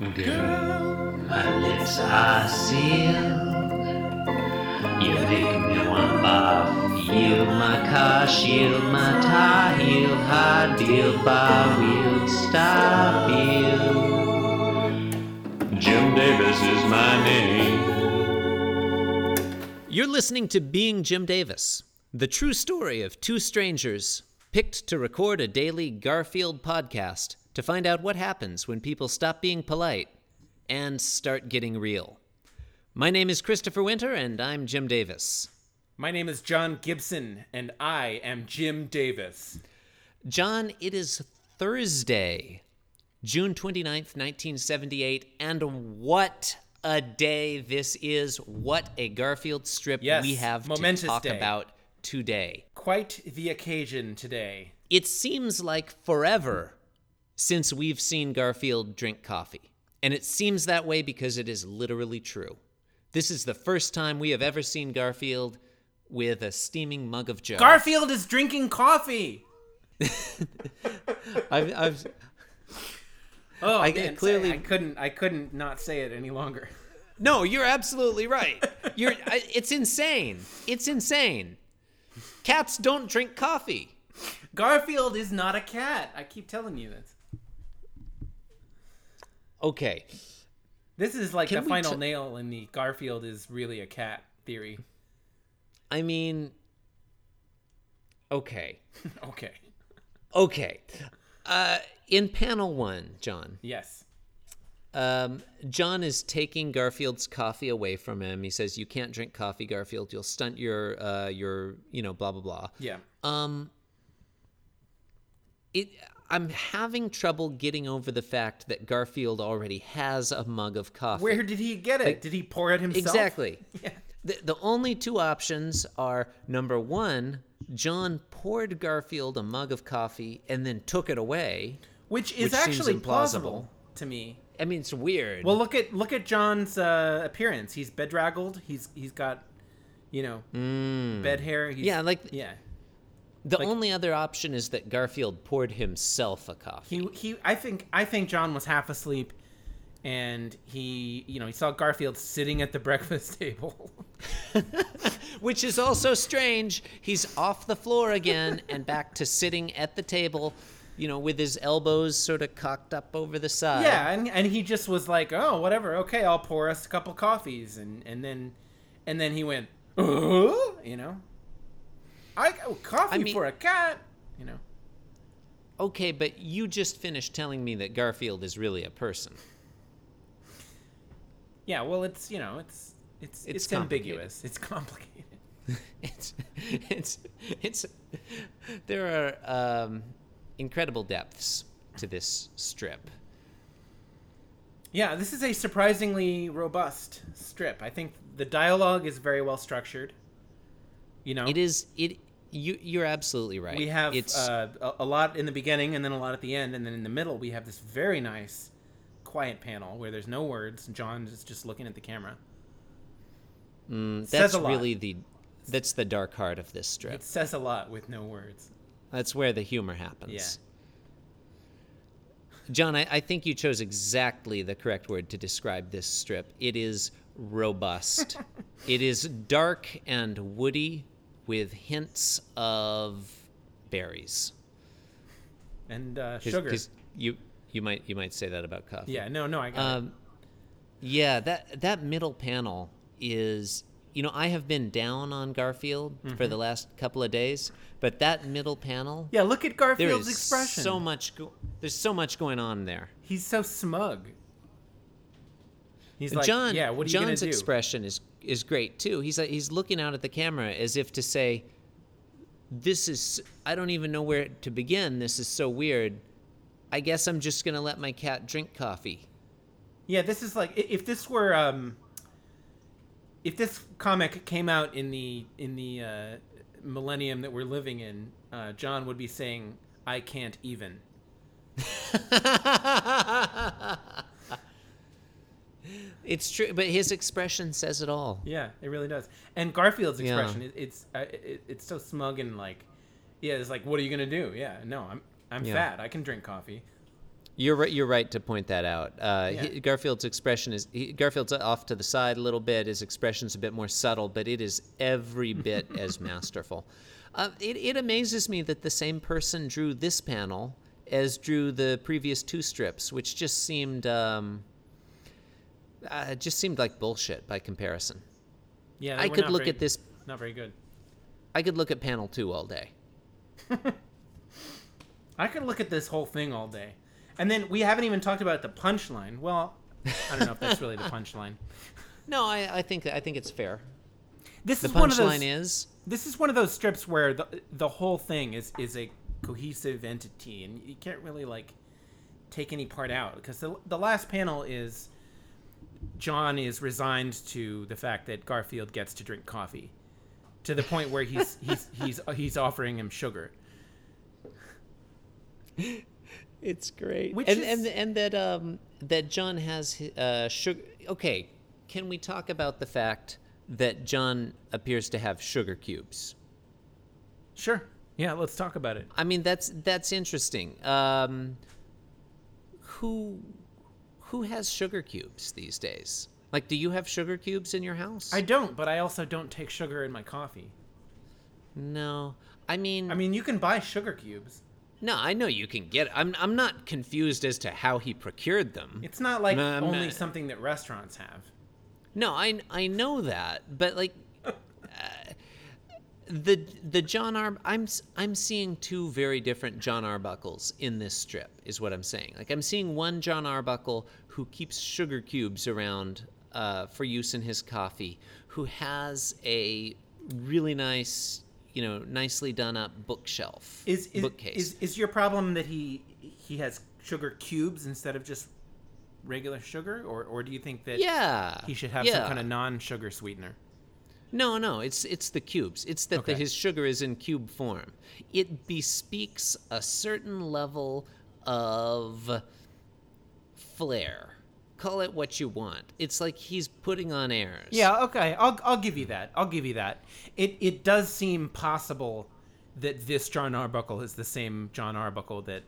Girl, my lips are sealed. You me my car, shield my tie, heel, hard deal, bar wheel, stop you. Jim Davis is my name. You're listening to Being Jim Davis, the true story of two strangers picked to record a daily Garfield podcast to find out what happens when people stop being polite and start getting real. My name is Christopher Winter, and I'm Jim Davis. My name is John Gibson, and I am Jim Davis. John, it is Thursday, June 29th, 1978, and what a day this is. What a Garfield strip Yes, we have to talk day. about today. Quite the occasion today. It seems like forever since we've seen Garfield drink coffee. And it seems that way because it is literally true. This is the first time we have ever seen Garfield with a steaming mug of Joe. Garfield is drinking coffee. I've, I've, Oh, I- man, clearly- I couldn't. I couldn't not say it any longer. no, you're absolutely right. You're, I, it's insane. It's insane. Cats don't drink coffee. Garfield is not a cat. I keep telling you this. Okay. This is like Can the final t- nail in the Garfield is really a cat theory. I mean, okay. okay. Okay. Uh, in panel one, John, Yes. um, John is taking Garfield's coffee away from him. He says, "You can't drink coffee, Garfield. You'll stunt your, uh, your, you know, blah blah blah." Yeah. Um, it. I'm having trouble getting over the fact that Garfield already has a mug of coffee. Where did he get it? did he pour it himself? Exactly. Yeah. The, the only two options are number one, John poured Garfield a mug of coffee and then took it away. Which is Which actually plausible to me. I mean, it's weird. Well, look at look at John's uh, appearance. He's bedraggled. He's he's got, you know, bed hair. He's, Mm. Yeah, like- yeah. The like- only other option is that Garfield poured himself a coffee. He he. I think I think John was half asleep, and he you know he saw Garfield sitting at the breakfast table. Which is also strange. He's off the floor again and back to sitting at the table, you know, with his elbows sort of cocked up over the side. yeah, and and he just was like, oh whatever, okay, I'll pour us a couple coffees, and and then, and then he went, uh, you know, I oh, coffee I mean- for a cat, you know. Okay, but you just finished telling me that Garfield is really a person. Yeah, well, it's you know, it's it's It's it's, ambiguous. It's complicated. it's it's it's there are um, incredible depths to this strip. Yeah, this is a surprisingly robust strip. I think the dialogue is very well structured. You know, It is it you you're absolutely right. we have it's uh, a, a lot in the beginning and then a lot at the end, and then in the middle we have this very nice, quiet panel where there's no words. John is just looking at the camera. mm, that's really the that's the dark heart of this strip. It says a lot with no words. That's where the humor happens. Yeah. John, I, I think you chose exactly the correct word to describe this strip. It is robust. it is dark and woody with hints of berries. And uh, 'Cause- sugar. 'cause you you might you might say that about coffee. Yeah, no, no, I got it. Um, yeah, that that middle panel is you know I have been down on Garfield Mm-hmm. for the last couple of days, but that middle panel Yeah, look at Garfield's expression. so much go- there's so much going on there. He's so smug. He's like, John, yeah, what are you John's do? expression is is great too. He's like, he's looking out at the camera as if to say, "This is I don't even know where to begin. This is so weird. I guess I'm just gonna let my cat drink coffee." Yeah, this is like if this were um if this comic came out in the in the uh, millennium that we're living in, uh, John would be saying, "I can't even." It's true, but his expression says it all. Yeah, it really does. And Garfield's Yeah. expression, it, it's uh, it, it's so smug and like, yeah, it's like, what are you gonna do? Yeah, no, I'm I'm Yeah. fat. I can drink coffee. You're right. You're right to point that out. Uh, Yeah. he- Garfield's expression is he, Garfield's off to the side a little bit. His expression's a bit more subtle, but it is every bit as masterful. Uh, it, it amazes me that the same person drew this panel as drew the previous two strips, which just seemed um, uh, just seemed like bullshit by comparison. Yeah, I could look very- at this. Not very good. I could look at panel two all day. I could look at this whole thing all day. And then we haven't even talked about the punchline. Well, I don't know if that's really the punchline. No, I, I think I think it's fair. This The is one of those. punchline is This is one of those strips where the the whole thing is is a cohesive entity, and you can't really like take any part out because the the last panel is John is resigned to the fact that Garfield gets to drink coffee, to the point where he's he's he's he's offering him sugar. It's great. Which and, is- and and that um that John has uh sugar. Okay, can we talk about the fact that John appears to have sugar cubes? Sure. Yeah, let's talk about it. I mean, that's that's interesting. Um, who who has sugar cubes these days? Like, do you have sugar cubes in your house? I don't, but I also don't take sugar in my coffee. no. I mean, I mean, you can buy sugar cubes. no. I know you can get. I'm I'm not confused as to how he procured them. It's not like only something that restaurants have. No, I I know that, but like the the John Arb I'm I'm seeing two very different John Arbuckles in this strip is what I'm saying. Like I'm seeing one John Arbuckle who keeps sugar cubes around uh, for use in his coffee, who has a really nice, you know, nicely done up bookshelf Is is, bookcase. is is your problem that he he has sugar cubes instead of just regular sugar, or or do you think that yeah, he should have yeah. some kind of non-sugar sweetener? No, no, it's it's the cubes. It's that the, his sugar is in cube form. It bespeaks a certain level of flair. Call it what you want. It's like he's putting on airs. Yeah, okay, I'll I'll give you that. I'll give you that. It it does seem possible that this John Arbuckle is the same John Arbuckle that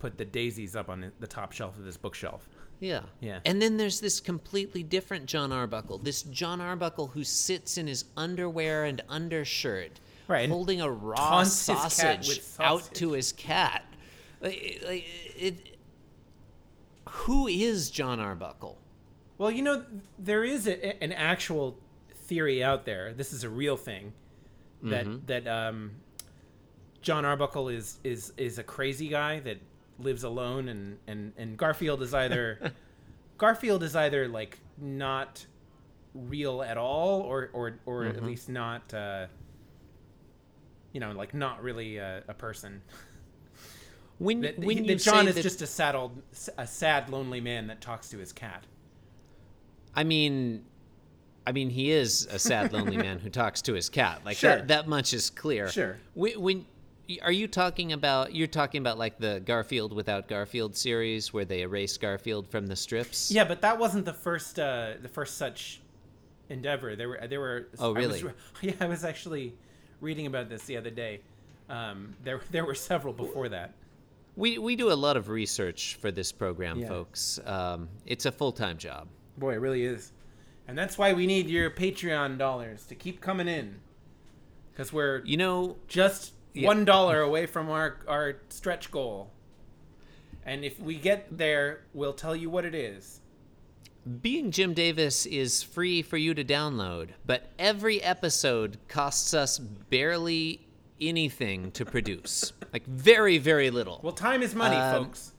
put the daisies up on the top shelf of this bookshelf. Yeah. Yeah. And then there's this completely different John Arbuckle. This John Arbuckle who sits in his underwear and undershirt, Right, holding a raw cat sausage, out to his cat. Like, like, it, who is John Arbuckle? Well, you know, there is a, an actual theory out there. This is a real thing that Mm-hmm. that um, John Arbuckle is is is a crazy guy that lives alone, and and and Garfield is either Garfield is either like not real at all, or or or Mm-hmm. at least not. Uh, you know, like not really a, a person. When That, when he- you that John is that, just a sad old, a sad, lonely man that talks to his cat. I mean, I mean, he is a sad, lonely man who talks to his cat. Like Sure. that, that much is clear. Sure. When, when are you talking about? You're talking about like the Garfield without Garfield series, where they erase Garfield from the strips. Yeah, but that wasn't the first uh, the first such endeavor. There were there were. Oh, I was really? yeah, I was actually reading about this the other day. Um, there there were several before that. We we do a lot of research for this program, Yeah. folks. Um, it's a full time job. Boy, it really is, and that's why we need your Patreon dollars to keep coming in, because we're You know, just Yeah. one dollar away from our our stretch goal. And if we get there, we'll tell you what it is. Being Jim Davis is free for you to download, but every episode costs us barely anything to produce. like very, very little. Well, time is money, Um, folks.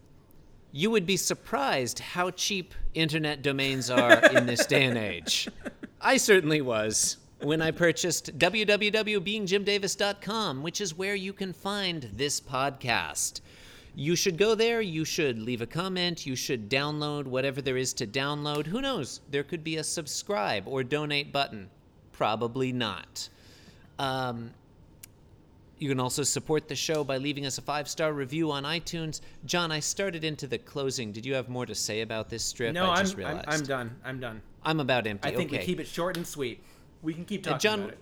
You would be surprised how cheap internet domains are in this day and age. I certainly was when I purchased www.beingjimdavis.com, which is where you can find this podcast. You should go there, you should leave a comment, you should download whatever there is to download. Who knows? There could be a subscribe or donate button. Probably not. Um, you can also support the show by leaving us a five star review on iTunes. John, I started into the closing. Did you have more to say about this strip? No, I I'm, just I'm realized. I'm done. I'm done. I'm about empty. I think okay. we keep it short and sweet. We can keep Uh, talking John, about it.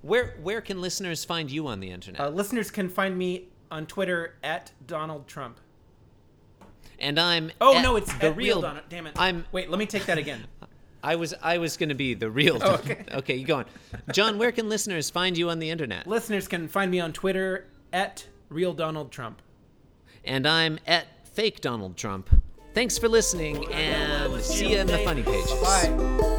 where where can listeners find you on the internet? Uh, listeners can find me on Twitter at Donald Trump. And I'm Oh at no, it's the at real. Donald. Damn it. I'm Wait, let me take that again. I was I was gonna be the real. Oh, okay. okay, you go on. John, where can listeners find you on the internet? Listeners can find me on Twitter at real Donald Trump. And I'm at fake Donald Trump. Thanks for listening, and see you in the funny pages. Bye.